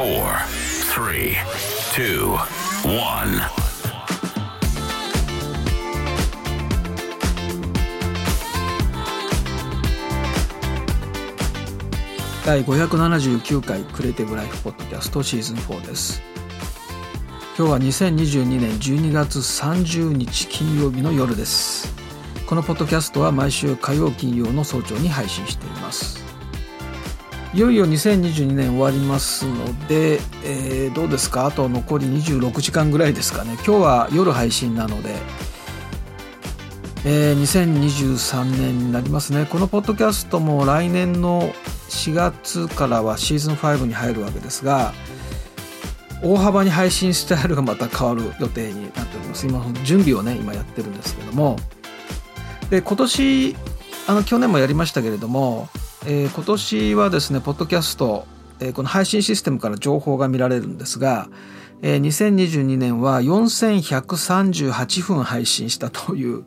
four, three, two, one. 第579回クリエイティブライフポッドキャストシーズン4です。今日は2022年12月30日金曜日の夜です。このポッドキャストは毎週火曜金曜の早朝に配信しています。いよいよ2022年終わりますので、えーどうですか？あと残り26時間ぐらいですかね。今日は夜配信なのでえー2023年になりますね。このポッドキャストも来年の4月からはシーズン5に入るわけですが大幅に配信スタイルがまた変わる予定になっております。今準備をね今やってるんですけども。で今年あの去年もやりましたけれども、えー今年はですねポッドキャスト、えーこの配信システムから情報が見られるんですが、えー2022年は4138分配信したという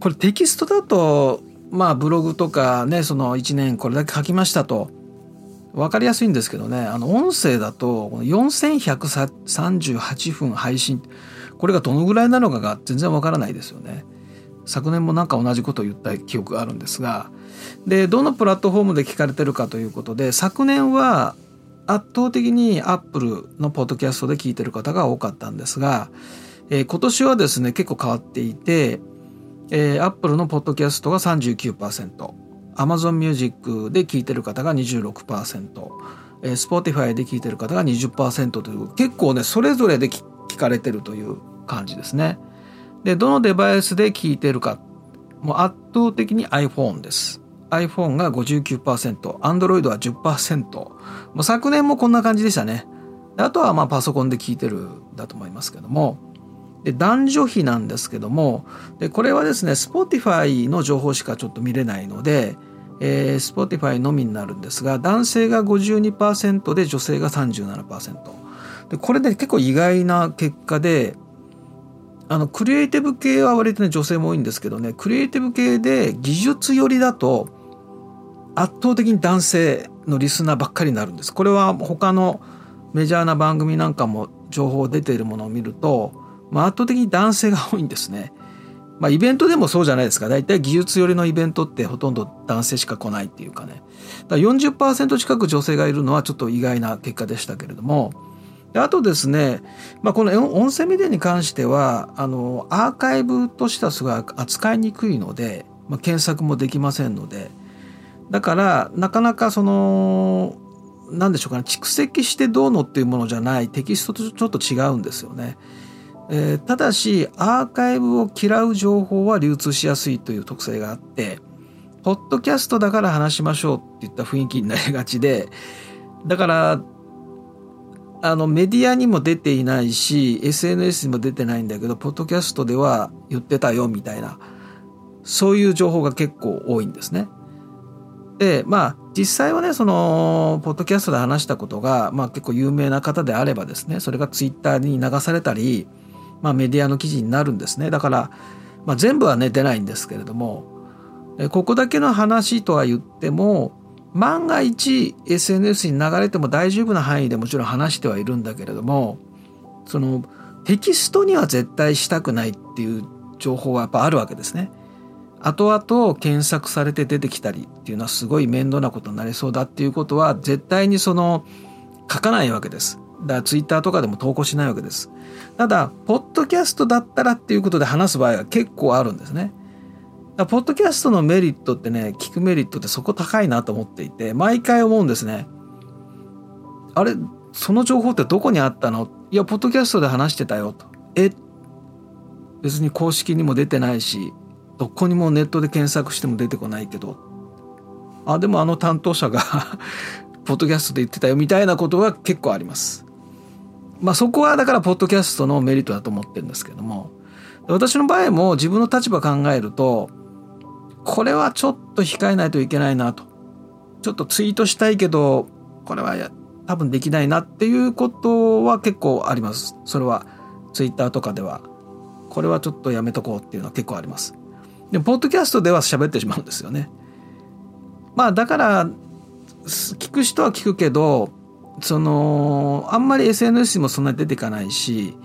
これテキストだとまあブログとかねその1年これだけ書きましたと分かりやすいんですけどねあの音声だとこの4138分配信これがどのぐらいなのかが全然わからないですよね。昨年もなんか同じことを言った記憶があるんですがでどのプラットフォームで聞かれてるかということで昨年は圧倒的にアップルのポッドキャストで聞いてる方が多かったんですが、えー今年はですね結構変わっていてえー、Apple のポッドキャストが39%、Amazon Music で聞いてる方が26%、えー、Spotify で聞いてる方が20%という、結構ね、それぞれで聞かれてるという感じですね。で、どのデバイスで聞いてるか、もう圧倒的に iPhone です。iPhone が59%、Android は10%。もう昨年もこんな感じでしたね。あとはまあパソコンで聞いてるだと思いますけども。で男女比なんですけどもでこれはですね Spotify の情報しかちょっと見れないので、えー、Spotify のみになるんですが男性が52%で女性が37%でこれね結構意外な結果であのクリエイティブ系は割とね女性も多いんですけどねクリエイティブ系で技術寄りだと圧倒的に男性のリスナーばっかりになるんですこれは他のメジャーな番組なんかも情報出ているものを見るとまあ、圧倒的に男性が多いんですね。まあ、イベントでもそうじゃないですか。大体技術寄りのイベントってほとんど男性しか来ないっていうかね。だから40%近く女性がいるのはちょっと意外な結果でしたけれども。であとですね、まあ、この音声メディアに関しては、あの、アーカイブとしてはすごい扱いにくいので、まあ、検索もできませんので、だから、なかなかその、なんでしょうかね、蓄積してどうのっていうものじゃないテキストとちょっと違うんですよね。えーただしアーカイブを嫌う情報は流通しやすいという特性があってポッドキャストだから話しましょうって言った雰囲気になりがちでだからあのメディアにも出ていないし SNS にも出てないんだけどポッドキャストでは言ってたよみたいなそういう情報が結構多いんですね。でまあ実際はねそのポッドキャストで話したことが、まあ、結構有名な方であればですねそれがツイッターに流されたりまあ、メディアの記事になるんですねだから、まあ、全部はね出ないんですけれどもここだけの話とは言っても万が一 SNS に流れても大丈夫な範囲でもちろん話してはいるんだけれどもそのテキストには絶対したくないっていう情報はやっぱあるわけですね。後々検索されて出てきたりっていうのはすごい面倒なことになりそうだっていうことは絶対にその書かないわけです。だからツイッターとかでも投稿しないわけです。ただ、ポッドキャストだったらっていうことで話す場合は結構あるんですね。だポッドキャストのメリットってね、聞くメリットってそこ高いなと思っていて、毎回思うんですね。あれ、その情報ってどこにあったの？いや、ポッドキャストで話してたよと。え、別に公式にも出てないし、どこにもネットで検索しても出てこないけど。あ、でもあの担当者が ポッドキャストで言ってたよみたいなことが結構あります。まあそこはだからポッドキャストのメリットだと思ってるんですけども私の場合も自分の立場考えるとこれはちょっと控えないといけないなと。ちょっとツイートしたいけどこれは多分できないなっていうことは結構あります。それはツイッターとかでは。これはちょっとやめとこうっていうのは結構あります。でもポッドキャストでは喋ってしまうんですよね。まあだから聞く人は聞くけどそのあんまり SNS もそんなに出ていかないし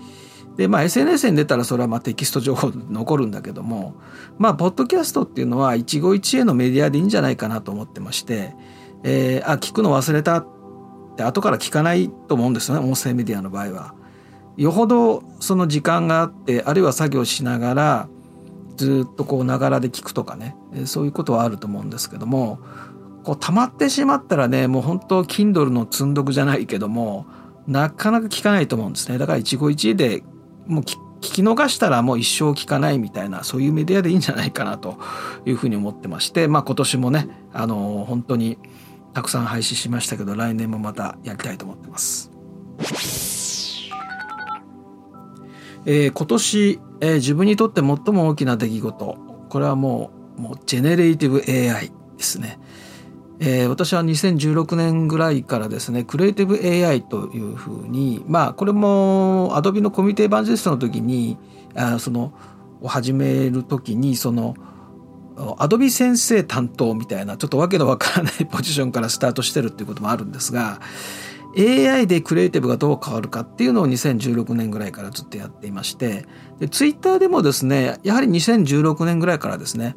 でまあ SNS に出たらそれはまあテキスト情報残るんだけどもまあポッドキャストっていうのは一期一会のメディアでいいんじゃないかなと思ってまして、えー、あ聞くの忘れたって後から聞かないと思うんですよね音声メディアの場合は。よほどその時間があってあるいは作業しながらずっとこうながらで聞くとかねそういうことはあると思うんですけどもこう溜まってしまったらねもう本当 Kindle の積んどくじゃないけどもなかなか聞かないと思うんですねだから一期一会でもう聞き逃したらもう一生聞かないみたいなそういうメディアでいいんじゃないかなというふうに思ってましてまあ今年もねあの本当にたくさん配信しましたけど来年もまたやりたいと思ってます。えー、今年、えー、自分にとって最も大きな出来事これはもうもうジェネレーティブ AI ですね。えー、私は2016年ぐらいからですねクリエイティブ AI というふうにまあこれも Adobe のコミュニティエバンジェリストの時にあそのを始める時にその Adobe 先生担当みたいなちょっとわけのわからない ポジションからスタートしてるっていうこともあるんですが AI でクリエイティブがどう変わるかっていうのを2016年ぐらいからずっとやっていましてで Twitter でもですねやはり2016年ぐらいからですね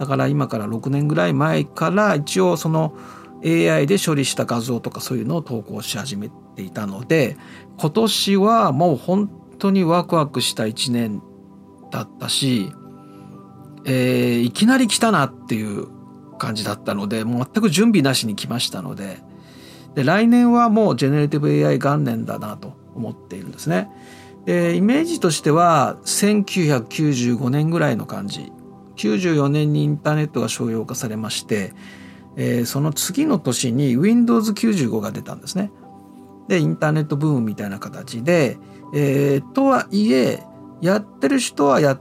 だから今から6年ぐらい前から一応その AI で処理した画像とかそういうのを投稿し始めていたので今年はもう本当にワクワクした1年だったし、えー、いきなり来たなっていう感じだったのでもう全く準備なしに来ましたのでで来年はもうジェネレティブ AI 元年だなと思っているんですね。でイメージとしては1995年ぐらいの感じ94年にインターネットが商用化されまして、えー、その次の年に Windows95 が出たんですね。でインターネットブームみたいな形で、えー、とはいえやってる人はや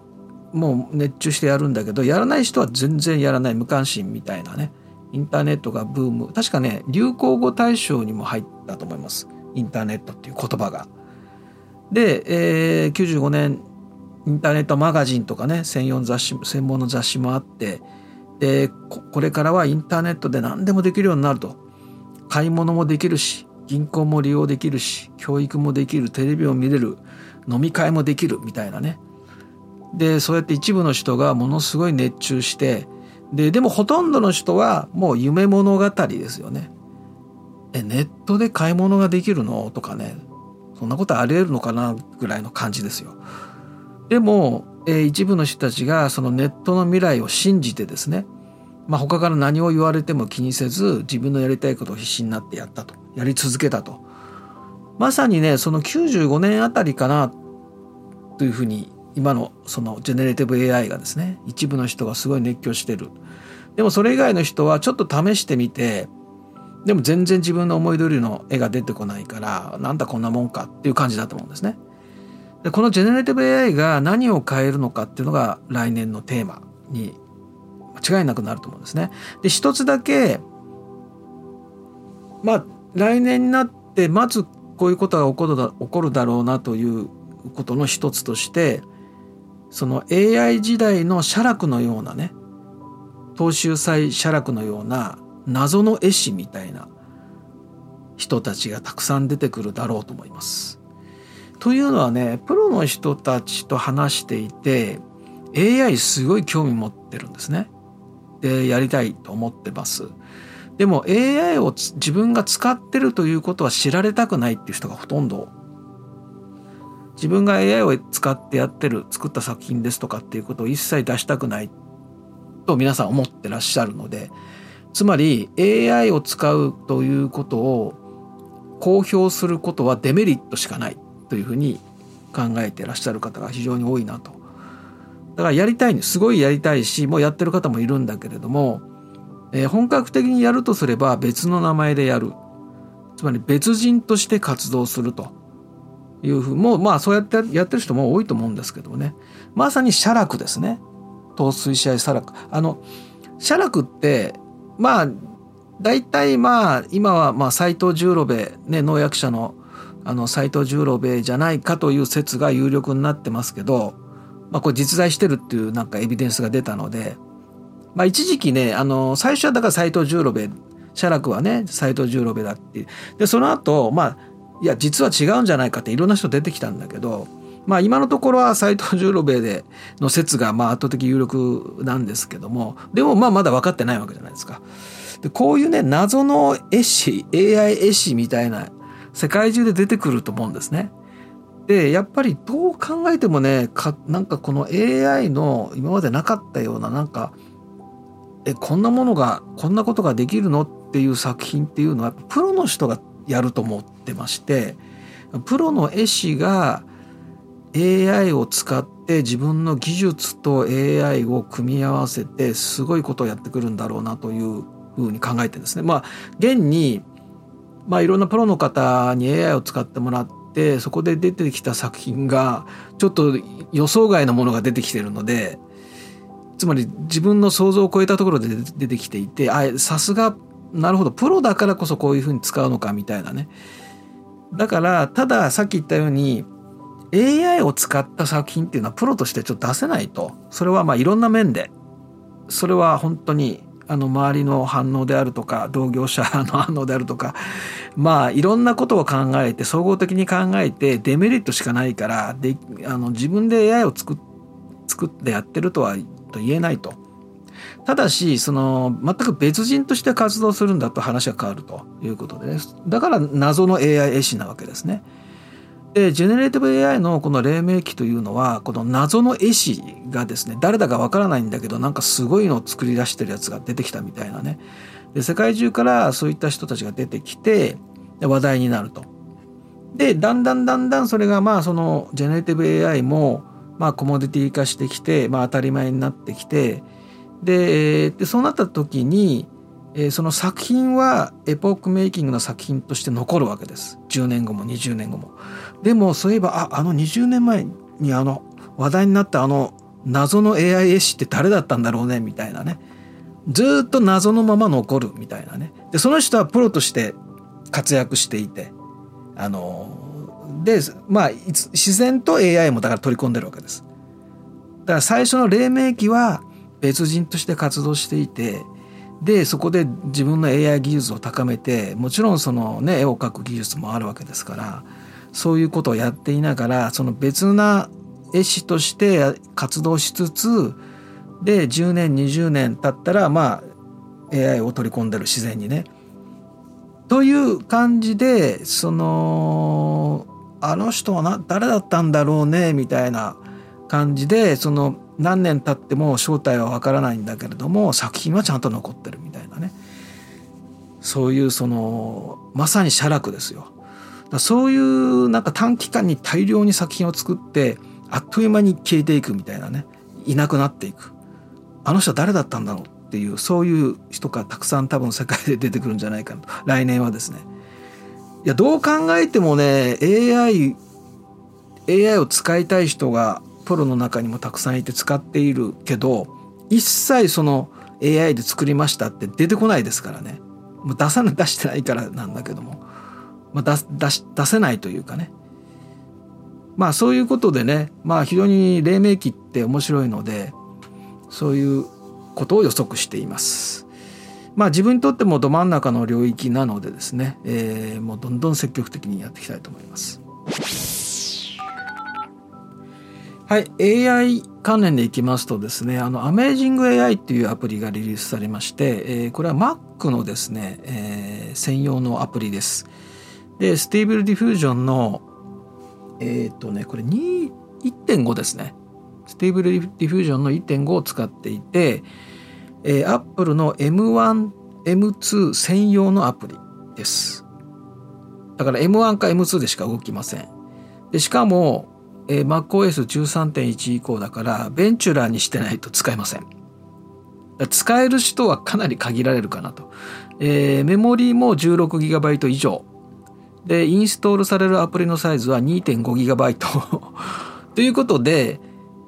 もう熱中してやるんだけどやらない人は全然やらない無関心みたいなねインターネットがブーム確かね流行語大賞にも入ったと思いますインターネットっていう言葉が。で、えー、95年インターネットマガジンとかね専用雑誌専門の雑誌もあってでこれからはインターネットで何でもできるようになると。買い物もできるし銀行も利用できるし教育もできるテレビを見れる飲み会もできるみたいなね。でそうやって一部の人がものすごい熱中してででもほとんどの人はもう夢物語ですよね。えネットで買い物ができるの？とかね。そんなことありえるのかな？ぐらいの感じですよ。でも、えー、一部の人たちがそのネットの未来を信じてですね、まあ、他から何を言われても気にせず自分のやりたいことを必死になってやったとやり続けたとまさにねその95年あたりかなというふうに今のそのジェネレーティブ AI がですね一部の人がすごい熱狂してるでもそれ以外の人はちょっと試してみてでも全然自分の思い通りの絵が出てこないからなんだこんなもんかっていう感じだと思うんですね。でこのジェネレティブ AI が何を変えるのかっていうのが来年のテーマに間違いなくなると思うんですね。で一つだけまあ来年になってまずこういうことが起こるだ起こるだろうなということの一つとしてその AI 時代の写楽のようなね東秀祭写楽のような謎の絵師みたいな人たちがたくさん出てくるだろうと思います。というのはねプロの人たちと話していて AI すごい興味持ってるんですね。でやりたいと思ってます。でも AI を自分が使ってるということは知られたくないっていう人がほとんど自分が AI を使ってやってる作った作品ですとかっていうことを一切出したくないと皆さん思ってらっしゃるのでつまり AI を使うということを公表することはデメリットしかないというふうに考えてらっしゃる方が非常に多いなと。だからやりたいすごいやりたいしもうやってる方もいるんだけれども、えー、本格的にやるとすれば別の名前でやる。つまり別人として活動すると。いうふうもうまあそうやってやってる人も多いと思うんですけどね。まさに写楽ですね。陶水試合写楽。あの写楽ってまあ大体まあ今はまあ斎藤十郎兵衛ね農薬者のあの斎藤十郎兵衛じゃないかという説が有力になってますけど、まあ、これ実在してるっていうなんかエビデンスが出たので、まあ、一時期ねあの最初はだから斎藤十郎兵衛写楽はね斎藤十郎兵衛だっていうでその後まあいや実は違うんじゃないかっていろんな人出てきたんだけどまあ今のところは斎藤十郎兵衛での説がまあ圧倒的有力なんですけどもでもまあまだ分かってないわけじゃないですか。でこういうね謎の絵師 AI 絵師みたいな世界中で出てくると思うんですね。でやっぱりどう考えてもねかなんかこの AI の今までなかったようななんかえこんなものがこんなことができるの？っていう作品っていうのはプロの人がやると思ってましてプロの絵師が AI を使って自分の技術と AI を組み合わせてすごいことをやってくるんだろうなというふうに考えてですね。まあ現にまあいろんなプロの方に AI を使ってもらってそこで出てきた作品がちょっと予想外のものが出てきてるのでつまり自分の想像を超えたところで出てきていてあさすがなるほどプロだからこそこういうふうに使うのかみたいなね。だからたださっき言ったように AI を使った作品っていうのはプロとしてちょっと出せないと。それはまあいろんな面で。それは本当にあの周りの反応であるとか同業者の反応であるとかまあいろんなことを考えて総合的に考えてデメリットしかないからであの自分で AI を作作ってやってるとはと言えないと。ただしその全く別人として活動するんだと話が変わるということで、ね、だから謎の AI 絵師なわけですね。でジェネレーティブ AI のこの黎明期というのはこの謎の絵師がですね誰だかわからないんだけどなんかすごいのを作り出してるやつが出てきたみたいなねで世界中からそういった人たちが出てきて話題になると。でだんだんだんだんそれがまあそのジェネレーティブ AI もまあコモディティ化してきて、まあ、当たり前になってきてででそうなった時に、その作品はエポックメイキングの作品として残るわけです10年後も20年後も。でもそういえばああの20年前にあの話題になったあの謎の AI 絵師って誰だったんだろうねみたいなねずっと謎のまま残るみたいなねでその人はプロとして活躍していてあのでまあ自然と AI もだから取り込んでるわけです。だから最初の黎明期は別人として活動していてでそこで自分の AI 技術を高めてもちろんそのね絵を描く技術もあるわけですからそういうことをやっていながらその別な絵師として活動しつつで10年20年経ったらまあ AI を取り込んでる自然にね。という感じでそのあの人はな誰だったんだろうねみたいな感じでその何年経っても正体はわからないんだけれども作品はちゃんと残ってるみたいなねそういうそのまさに写楽ですよ。そういうなんか短期間に大量に作品を作ってあっという間に消えていくみたいなねいなくなっていく。あの人は誰だったんだろうっていうそういう人がたくさん多分世界で出てくるんじゃないかと。来年はですね。いやどう考えてもね AI AI を使いたい人がプロの中にもたくさんいて使っているけど一切その AI で作りましたって出てこないですからね。もう出さな出してないからなんだけども、まあ、出出出せないというかねまあそういうことでねまあ非常に黎明期って面白いのでそういうことを予測しています。まあ自分にとってもど真ん中の領域なのでですね、えー、もうどんどん積極的にやっていきたいと思います。はい、AI 関連でいきますとですね、あの、 Amazing AI っていうアプリがリリースされまして、えー、これは Mac のですね、えー、専用のアプリです。で、 Stable Diffusion のえっ、ー、とねこれ1.5ですね。 Stable Diffusion の1.5を使っていて、えー、Apple の M1M2 専用のアプリです。だから M1 か M2 でしか動きません。でしかも、えー、MacOS13.1 以降だから Ventura にしてないと使えません。使える人はかなり限られるかなと、えー、メモリーも 16GB 以上で、インストールされるアプリのサイズは 2.5GB ということで、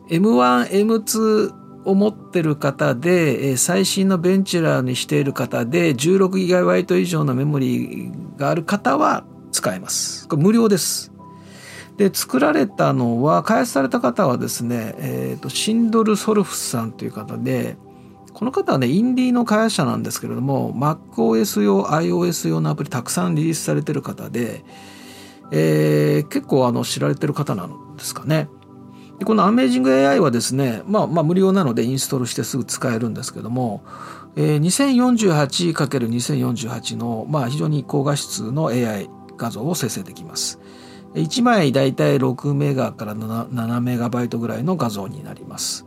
M1、M2 を持ってる方で、最新の Ventura にしている方で、16GB 以上のメモリーがある方は使えます。これ無料です。で、作られたのは、開発された方はですね、えっ、ー、と、シンドル・ソルフさんという方で、この方はねインディーの開発者なんですけれども MacOS 用 iOS 用のアプリたくさんリリースされてる方で、えー、結構あの知られてる方なんですかね。でこの AmazingAI はですね、まあ、まあ無料なのでインストールしてすぐ使えるんですけども、えー、2048×2048 の、まあ、非常に高画質の AI 画像を生成できます。1枚だいたい6メガから 7, 7メガバイトぐらいの画像になります。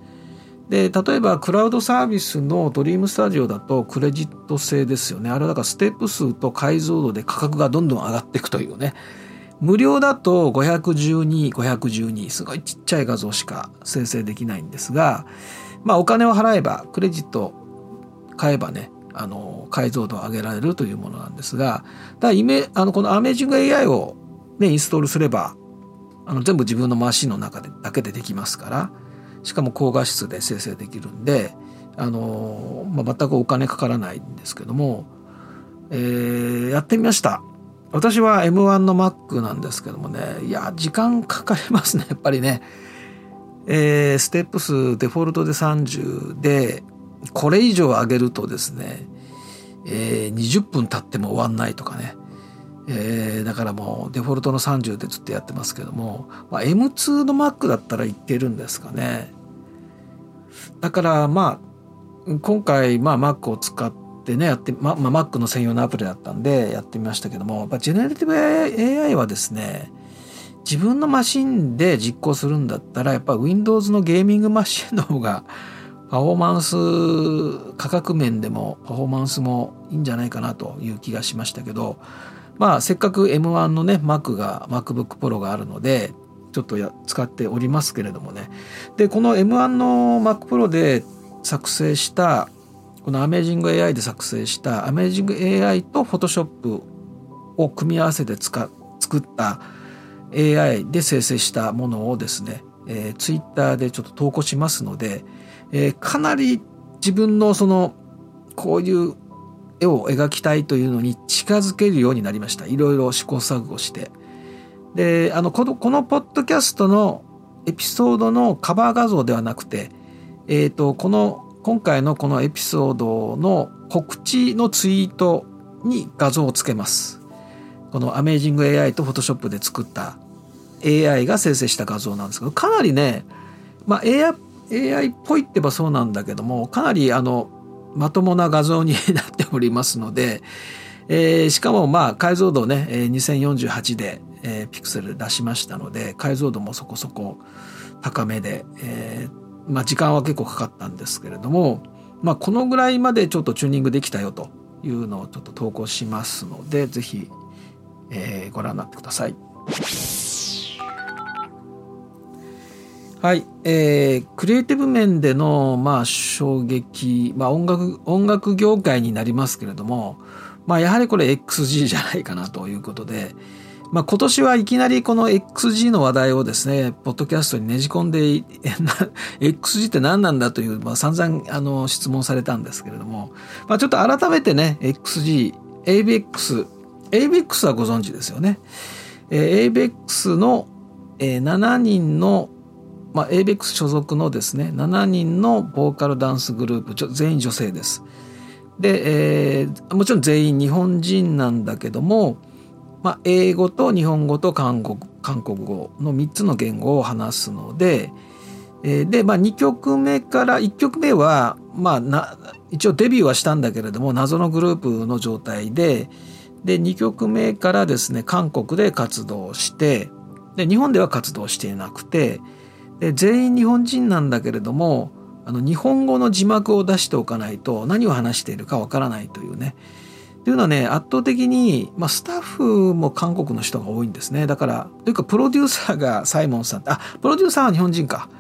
で例えばクラウドサービスのドリームスタジオだとクレジット制ですよね。あれはだからステップ数と解像度で価格がどんどん上がっていくというね。無料だと512512すごいちっちゃい画像しか生成できないんですがまあお金を払えばクレジット買えばねあの解像度を上げられるというものなんですがだイメあのこのアメージング AI を、ね、インストールすればあの全部自分のマシンの中でだけでできますから。しかも高画質で生成できるんで、あのまあ、全くお金かからないんですけども、えー、やってみました。私は M1 の Mac なんですけどもね、いや、時間かかりますね、やっぱりね。えー、ステップ数デフォルトで30で、これ以上上げるとですね、えー、20分経っても終わんないとかね。えー、だからもうデフォルトの30でずっとやってますけども、まあ、M2 の Mac だったらいってるんですかね。だからまあ今回まあ Mac を使ってねやってま、まあ、Mac の専用のアプリだったんでやってみましたけどもやっぱジェネラティブ AI はですね自分のマシンで実行するんだったらやっぱ Windows のゲーミングマシンの方がパフォーマンス価格面でもパフォーマンスもいいんじゃないかなという気がしましたけどまあせっかく M1 のね Mac が MacBook Pro があるのでちょっとや使っておりますけれどもね。でこの M1 の Mac Pro で作成したこの AmazingAI で作成した AmazingAI と Photoshop を組み合わせて使作った AI で生成したものをですね、えー、Twitter でちょっと投稿しますので、えー、かなり自分のそのこういう絵を描きたいというのに近づけるようになりましたいろいろ試行錯誤して。であのこのこのポッドキャストのエピソードのカバー画像ではなくて、えーと、この今回のこのエピソードの告知のツイートに画像をつけます。この AmazingAI と Photoshop で作った AI が生成した画像なんですけどかなりね、まあ、AI, AI っぽいってばそうなんだけどもかなりあのまともな画像になっておりますので、えー、しかもまあ解像度ね2048でえー、ピクセル出しましたので解像度もそこそこ高めで、えー、まあ、時間は結構かかったんですけれども、まあ、このぐらいまでちょっとチューニングできたよというのをちょっと投稿しますので是非、え、ご覧になってください。はい、えー、クリエイティブ面での、まあ、衝撃、まあ、音楽音楽業界になりますけれども、まあ、やはりこれ XG じゃないかなということで、まあ、今年はいきなりこの XG の話題をですね、ポッドキャストにねじ込んで、XG って何なんだという、まあ、散々あの質問されたんですけれども、まあ、ちょっと改めてね、XG、ABX、ABX はご存知ですよね。えー、ABX の、えー、7人の、まあ、ABEX 所属のですね、7人のボーカルダンスグループ、全員女性です。で、えー、もちろん全員日本人なんだけども、まあ、英語と日本語と韓国韓国語の3つの言語を話すので、えー、で、まあ、2曲目から1曲目は、まあ、な一応デビューはしたんだけれども謎のグループの状態でで2曲目からですね韓国で活動してで日本では活動していなくてで全員日本人なんだけれどもあの日本語の字幕を出しておかないと何を話しているかわからないというね。というのはね圧倒的に、まあ、スタッフも韓国の人が多いんですね。だからというかプロデューサーがサイモンさんあプロデューサーは日本人か。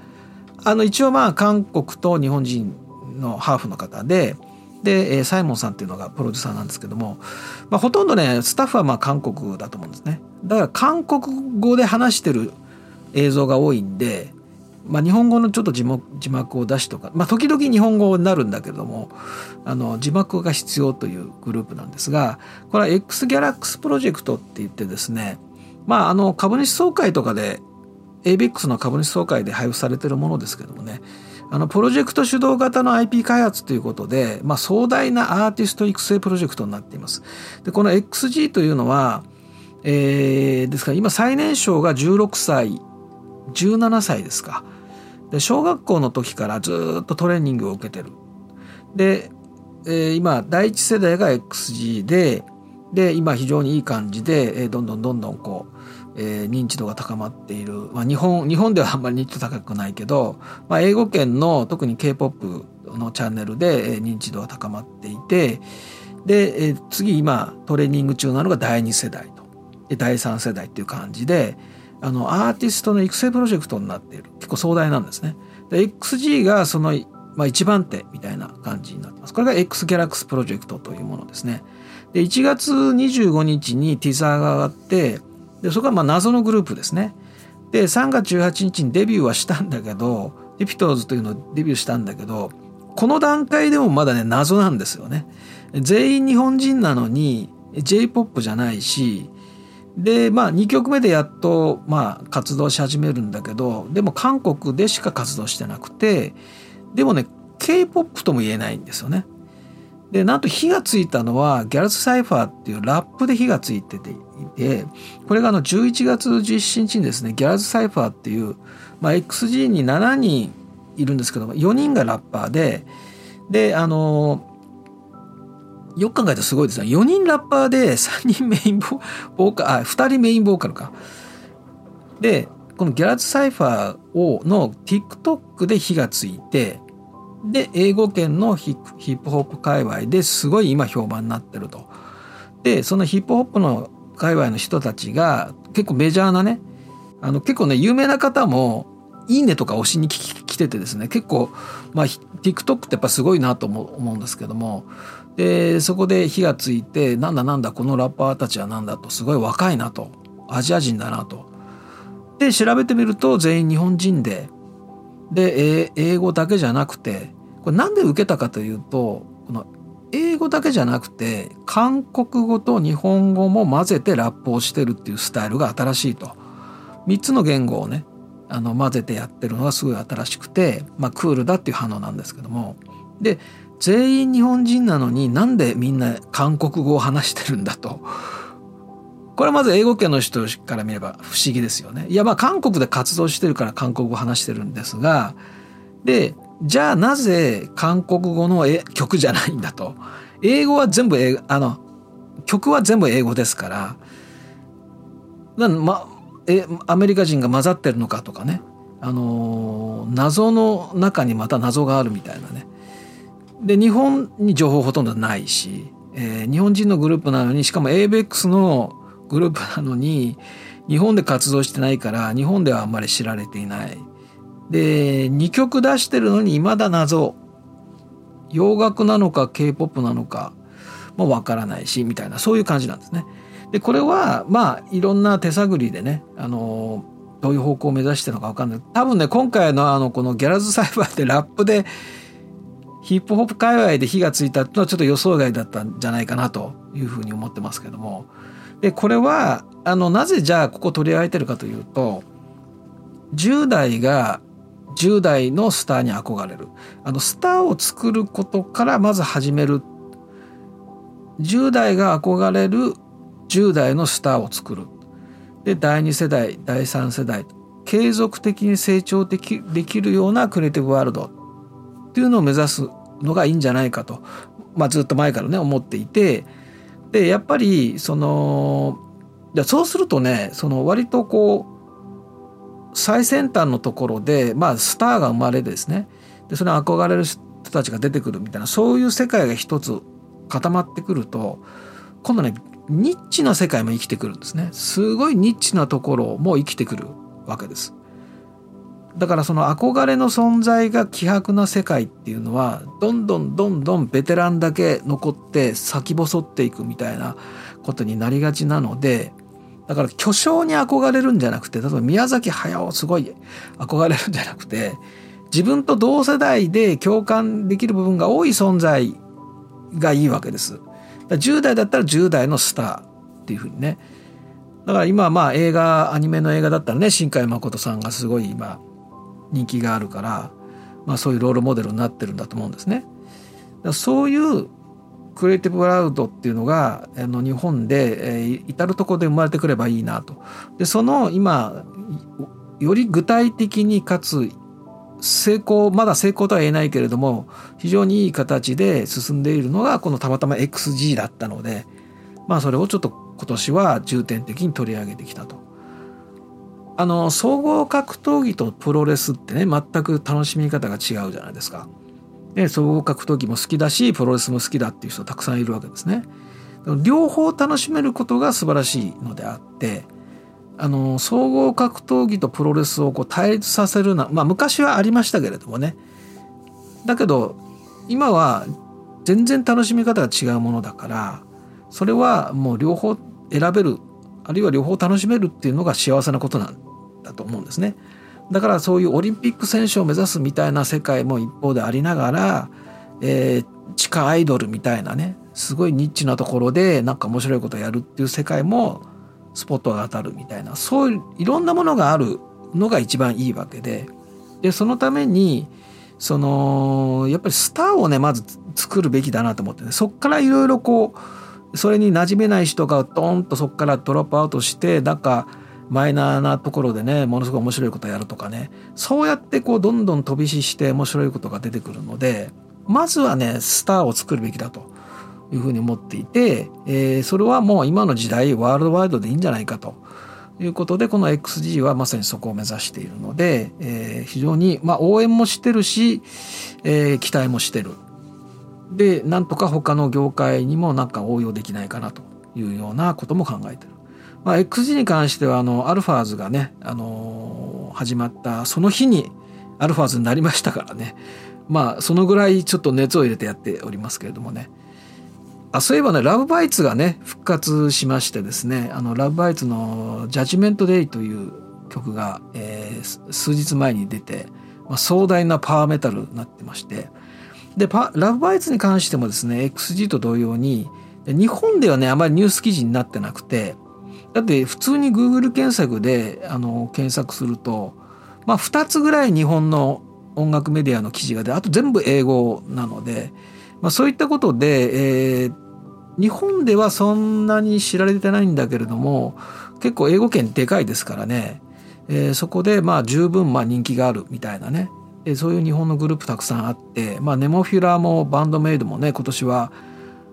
あの一応まあ韓国と日本人のハーフの方ででサイモンさんっていうのがプロデューサーなんですけども、まあ、ほとんどねスタッフはまあ韓国だと思うんですね。だから韓国語で話してる映像が多いんでまあ、日本語のちょっと字幕を出しとか、まあ、時々日本語になるんだけどもあの字幕が必要というグループなんですがこれは X ギャラックスプロジェクトって言ってですねまああの株主総会とかで ABEX の株主総会で配布されてるものですけどもねあのプロジェクト主導型の IP 開発ということで、まあ、壮大なアーティスト育成プロジェクトになっています。でこの XG というのは、えー、ですから今最年少が16歳17歳ですかで小学校の時からずっとトレーニングを受けてる。で、えー、今第一世代が XG でで今非常にいい感じで、えー、どんどんどんどんこう、えー、認知度が高まっている、まあ、日本日本ではあんまり認知度高くないけど、まあ、英語圏の特に k p o p のチャンネルで、えー、認知度が高まっていてで、えー、次今トレーニング中なのが第2世代と。第3世代っていう感じであのアーティストの育成プロジェクトになっている結構壮大なんですね。で XG がその、まあ、一番手みたいな感じになってます。これが X ギャラクスプロジェクトというものですね。で1月25日にティザーが上がってでそこはまあ謎のグループですね。で3月18日にデビューはしたんだけどデピトーズというのをデビューしたんだけどこの段階でもまだね謎なんですよね。全員日本人なのに J-POP じゃないしでまあ2曲目でやっとまあ活動し始めるんだけどでも韓国でしか活動してなくてでもね K-POP とも言えないんですよね。でなんと火がついたのはギャルズサイファーっていうラップで火がついてていてこれがあの11月17日にですねギャルズサイファーっていう、まあ、XG に7人いるんですけども4人がラッパーでであのよく考えたらすごいですね4人ラッパーで3人メインボーカルあ2人メインボーカルかでこのギャラズサイファーをの TikTok で火がついてで英語圏のヒップホップ界隈ですごい今評判になってると。でそのヒップホップの界隈の人たちが結構メジャーなねあの結構ね有名な方も「いいね」とか押しに来ててですね結構まあ TikTok ってやっぱすごいなと思うんですけどもでそこで火がついてなんだなんだこのラッパーたちはなんだとすごい若いなとアジア人だなと。で調べてみると全員日本人でで英語だけじゃなくてこれなんで受けたかというとこの英語だけじゃなくて韓国語と日本語も混ぜてラップをしてるっていうスタイルが新しいと3つの言語をねあの混ぜてやってるのがすごい新しくて、まあ、クールだっていう反応なんですけどもで全員日本人なのになんでみんな韓国語を話してるんだと。これはまず英語圏の人から見れば不思議ですよね。いやまあ韓国で活動してるから韓国語話してるんですがでじゃあなぜ韓国語の曲じゃないんだと。英語は全部英あの曲は全部英語ですからなんまえアメリカ人が混ざってるのかとかね。あの謎の中にまた謎があるみたいなね。で日本に情報ほとんどないし、えー、日本人のグループなのにしかも ABEX のグループなのに日本で活動してないから日本ではあんまり知られていない。で2曲出してるのに未だ謎。洋楽なのか k p o p なのかもわからないしみたいなそういう感じなんですね。でこれはまあいろんな手探りでねあのどういう方向を目指してるのか分かんない。多分ね今回のあのこのギャラズサイバーでラップでヒップホップ界隈で火がついたっていうのはちょっと予想外だったんじゃないかなというふうに思ってますけども。でこれはあのなぜじゃあここ取り上げてるかというと10代が10代のスターに憧れる。あのスターを作ることからまず始める。10代が憧れる10代のスターを作る。で第2世代第3世代継続的に成長できできるようなクリエイティブワールド。っていうのを目指すのがいいんじゃないかと、まあ、ずっと前からね思っていてでやっぱりそのそうするとねその割とこう最先端のところで、まあ、スターが生まれですねでそれに憧れる人たちが出てくるみたいなそういう世界が一つ固まってくると今度ねニッチな世界も生きてくるんですね。すごいニッチなところも生きてくるわけです。だからその憧れの存在が希薄な世界っていうのはどんどんどんどんベテランだけ残って先細っていくみたいなことになりがちなのでだから巨匠に憧れるんじゃなくて例えば宮崎駿すごい憧れるんじゃなくて自分と同世代で共感できる部分が多い存在がいいわけです。10代だったら10代のスターっていうふうにねだから今まあ映画アニメの映画だったらね新海誠さんがすごい今人気があるからまあ、そういうロールモデルになってるんだと思うんですね。そういうクリエイティブクラウドっていうのがあの日本で、えー、至る所で生まれてくればいいなと。でその今より具体的にかつ成功まだ成功とは言えないけれども非常にいい形で進んでいるのがこのたまたま XG だったのでまあそれをちょっと今年は重点的に取り上げてきたと。あの総合格闘技とプロレスってね全く楽しみ方が違うじゃないですか。で総合格闘技も好きだしプロレスも好きだっていう人たくさんいるわけですね。両方楽しめることが素晴らしいのであってあの総合格闘技とプロレスをこう対立させるなまあ昔はありましたけれどもねだけど今は全然楽しみ方が違うものだからそれはもう両方選べるあるいは両方楽しめるっていうのが幸せなことなんだと思うんですね。だからそういうオリンピック選手を目指すみたいな世界も一方でありながら、えー、地下アイドルみたいなねすごいニッチなところでなんか面白いことをやるっていう世界もスポットが当たるみたいなそういういろんなものがあるのが一番いいわけででそのためにそのやっぱりスターをねまず作るべきだなと思ってねそっからいろいろこうそれに馴染めない人がドーンとそっからドロップアウトしてなんかマイナーなところでねものすごい面白いことやるとかね。そうやってこうどんどん飛び火して面白いことが出てくるのでまずはねスターを作るべきだと。いうふうに思っていて、えー、それはもう今の時代ワールドワイドでいいんじゃないかと。いうことでこの XG はまさにそこを目指しているので、えー、非常に、まあ、応援もしてるし、えー、期待もしてる。でなんとか他の業界にもなんか応用できないかなというようなことも考えてる。まあ、XG に関してはあのアルファーズがね、あのー、始まったその日にアルファーズになりましたからねまあそのぐらいちょっと熱を入れてやっておりますけれどもね。あそういえばねラブバイツがね復活しましてですねあのラブバイツの「ジャッジメント・デイ」という曲が、えー、数日前に出て、まあ、壮大なパワーメタルになってましてでパラブバイツに関してもですね XG と同様に日本ではねあまりニュース記事になってなくてだって普通に Google 検索であの検索すると、まあ、2つぐらい日本の音楽メディアの記事がであと全部英語なので、まあ、そういったことで、えー、日本ではそんなに知られてないんだけれども結構英語圏でかいですからね、えー、そこでまあ十分まあ人気があるみたいなね、え、そういう日本のグループたくさんあって、まあ、ネモフィラもバンドメイドもね今年は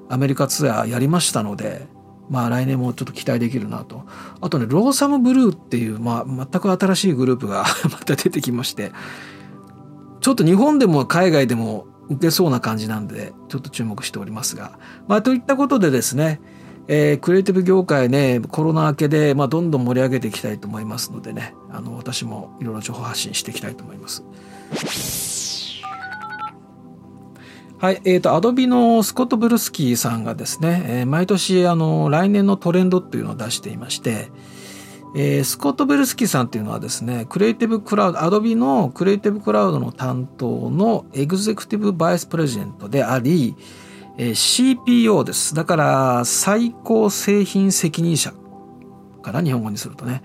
アメリカツアーやりましたので、まあ、来年もちょっと期待できるなとあとねローサムブルーっていう、まあ、全く新しいグループが また出てきましてちょっと日本でも海外でも受けそうな感じなんでちょっと注目しておりますが。まあ、といったことでですね、えー、クリエイティブ業界ねコロナ明けで、まあ、どんどん盛り上げていきたいと思いますのでねあの私もいろいろ情報発信していきたいと思います。はい、えっ、ー、と、アドビのスコット・ブルスキーさんがですね、えー、毎年、あの、来年のトレンドっていうのを出していまして、えー、スコット・ベルスキーさんっていうのはですね、クリエイティブクラウド、アドビのクリエイティブクラウドの担当のエグゼクティブバイスプレジデントであり、え、CPO です。だから、最高製品責任者かな、日本語にするとね。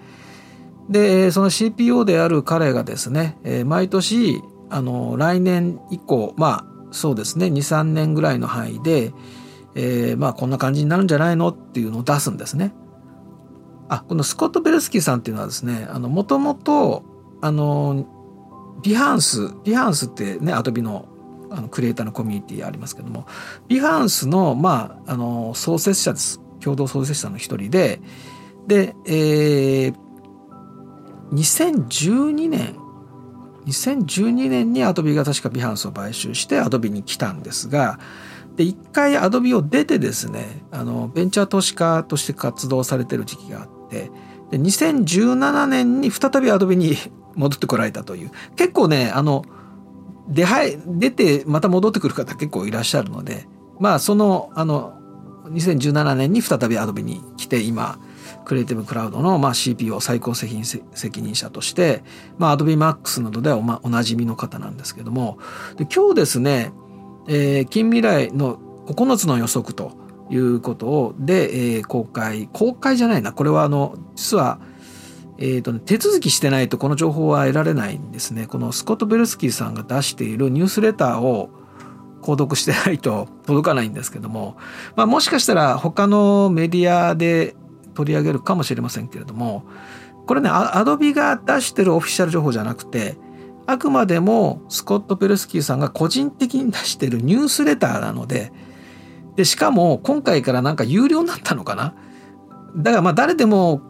で、その CPO である彼がですね、毎年、あの、来年以降、まあ、そうですね、2、3年ぐらいの範囲で、えー、まあ、こんな感じになるんじゃないのっていうのを出すんですね。あこのスコット・ベルスキーさんっていうのはですねもともとあのビハンスビハンスってねアドビのあのクリエイターのコミュニティありますけどもビハンスの,、まあ、あの創設者です共同創設者の一人でで、えー、2012年2012年にアドビが確かビハンスを買収してアドビに来たんですがで一回アドビを出てですねあのベンチャー投資家として活動されてる時期があってで2017年に再びアドビに 戻ってこられたという。結構ねあの出入出てまた戻ってくる方結構いらっしゃるのでまあそのあの2017年に再びアドビに来て今クリエイティブクラウドの、まあ、CPO 最高責任責任者として、まあ、Adobe Max などではお,、ま、おなじみの方なんですけども。で今日ですね、えー、近未来の9つの予測ということをで、えー、公開。公開じゃないな。これはあの実は、えーとね、手続きしてないとこの情報は得られないんですね。このスコット・ベルスキーさんが出しているニュースレターを購読してないと届かないんですけども、まあ、もしかしたら他のメディアで取り上げるかもしれませんけれどもこれねアドビが出してるオフィシャル情報じゃなくてあくまでもスコット・ペルスキーさんが個人的に出してるニュースレターなのででしかも今回からなんか有料になったのかな？だからまあ誰でも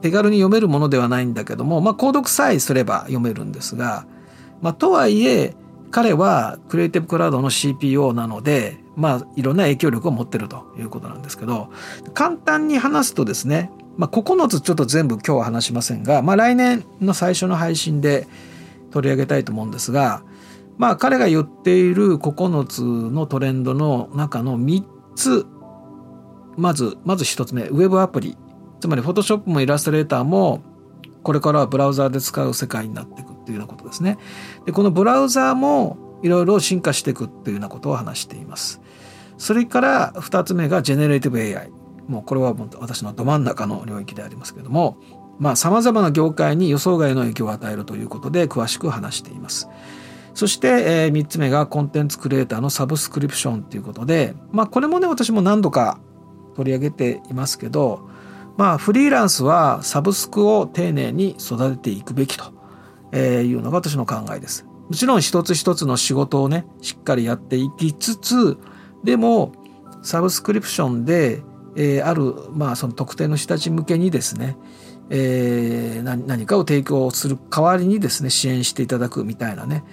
手軽に読めるものではないんだけども、まあ、購読さえすれば読めるんですが、まあ、とはいえ彼はクリエイティブクラウドの CPO なので、まあ、いろんな影響力を持ってるということなんですけど簡単に話すとですね、まあ、9つちょっと全部今日は話しませんが、まあ、来年の最初の配信で取り上げたいと思うんですが、まあ、彼が言っている9つのトレンドの中の3つまずまず1つ目ウェブアプリつまりフォトショップもイラストレーターもこれからはブラウザーで使う世界になっていくっていうようなことですね。でこのブラウザーもいろいろ進化していくっていうようなことを話しています。それから2つ目がジェネレーティブ AI。もうこれは私のど真ん中の領域でありますけれども、まあ様々な業界に予想外の影響を与えるということで詳しく話しています。そして、えー、3つ目がコンテンツクリエイターのサブスクリプションということで、まあこれもね私も何度か取り上げていますけど、まあフリーランスはサブスクを丁寧に育てていくべきというのが私の考えです。もちろん一つ一つの仕事をねしっかりやっていきつつでもサブスクリプションで、えー、ある、まあ、その特定の人たち向けにですね、えー、何かを提供する代わりにですね支援していただくみたいなね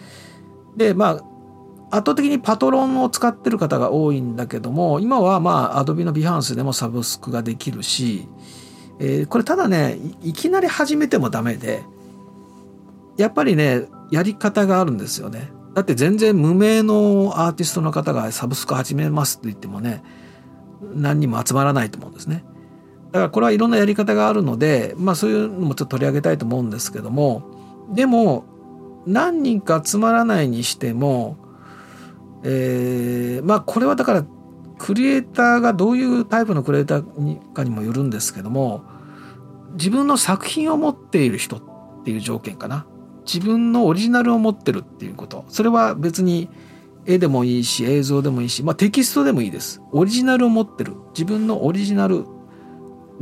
でまあ圧倒的にパトロンを使ってる方が多いんだけども今はまあアドビのビハンスでもサブスクができるし、えー、これただねいきなり始めてもダメでやっぱりねやり方があるんですよね。だって全然無名のアーティストの方がサブスク始めますって言ってもね何人も集まらないと思うんですね。だからこれはいろんなやり方があるのでまあそういうのもちょっと取り上げたいと思うんですけどもでも何人か集まらないにしても、えー、まあこれはだからクリエイターがどういうタイプのクリエイターかにもよるんですけども自分の作品を持っている人っていう条件かな自分のオリジナルを持ってるっていうこと。それは別に絵でもいいし映像でもいいし、まあ、テキストでもいいです。オリジナルを持ってる。自分のオリジナル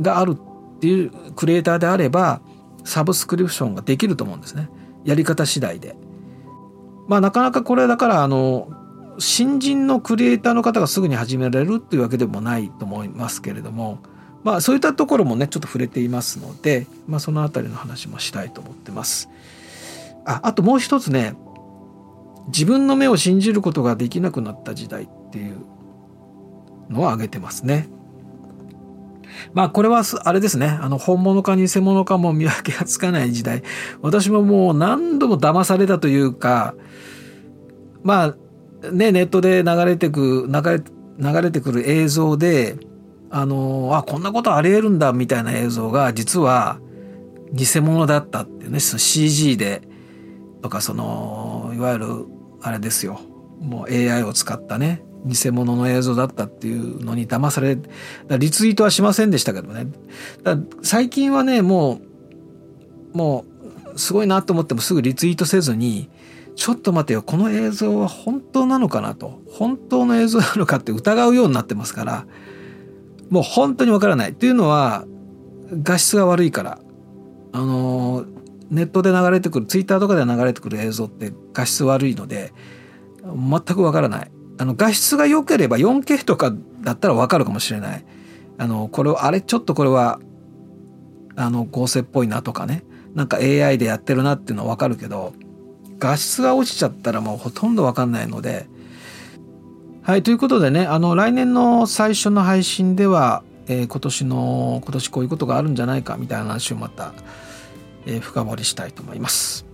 があるっていうクリエイターであればサブスクリプションができると思うんですね。やり方次第で。まあなかなかこれだからあの新人のクリエイターの方がすぐに始められるっていうわけでもないと思いますけれどもまあそういったところもねちょっと触れていますので、まあ、その辺りの話もしたいと思ってます。ああともう一つね自分の目を信じることができなくなった時代っていうのを挙げてますね。まあこれはあれですねあの本物か偽物かも見分けがつかない時代私ももう何度も騙されたというかまあねネットで流れてく流れ流れてくる映像であのあこんなことありえるんだみたいな映像が実は偽物だったっていうね CG でとかそのいわゆるあれですよ。もう AI を使ったね偽物の映像だったっていうのに騙されリツイートはしませんでしたけどね。最近はねもうもうすごいなと思ってもすぐリツイートせずにちょっと待てよこの映像は本当なのかなと。本当の映像なのかって疑うようになってますからもう本当にわからない。っていうのは画質が悪いから。あのネットで流れてくるツイッターとかで流れてくる映像って画質悪いので全くわからない。あの画質が良ければ 4K とかだったらわかるかもしれない。あのこれあれちょっとこれはあの合成っぽいなとかね。なんか AI でやってるなっていうのはわかるけど画質が落ちちゃったらもうほとんどわかんないので。はいということでねあの来年の最初の配信では、えー、今年の今年こういうことがあるんじゃないかみたいな話をまたえ深掘りしたいと思います。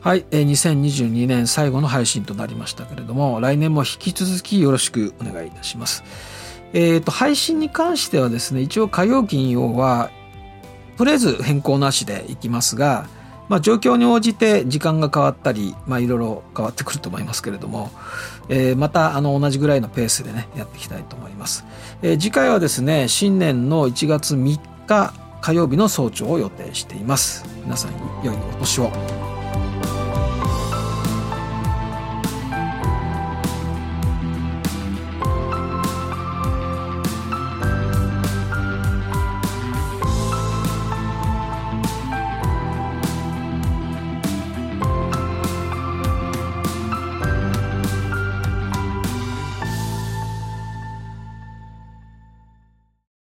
はい、えー、2022年最後の配信となりましたけれども来年も引き続きよろしくお願いいたします。えっ、ー、と配信に関してはですね一応火曜金曜はとりあえず変更なしでいきますが、まあ、状況に応じて時間が変わったり、まあ、いろいろ変わってくると思いますけれども、えー、またあの同じぐらいのペースでねやっていきたいと思います、えー、次回はですね新年の1月3日火曜日の早朝を予定しています。皆さん良いお年を。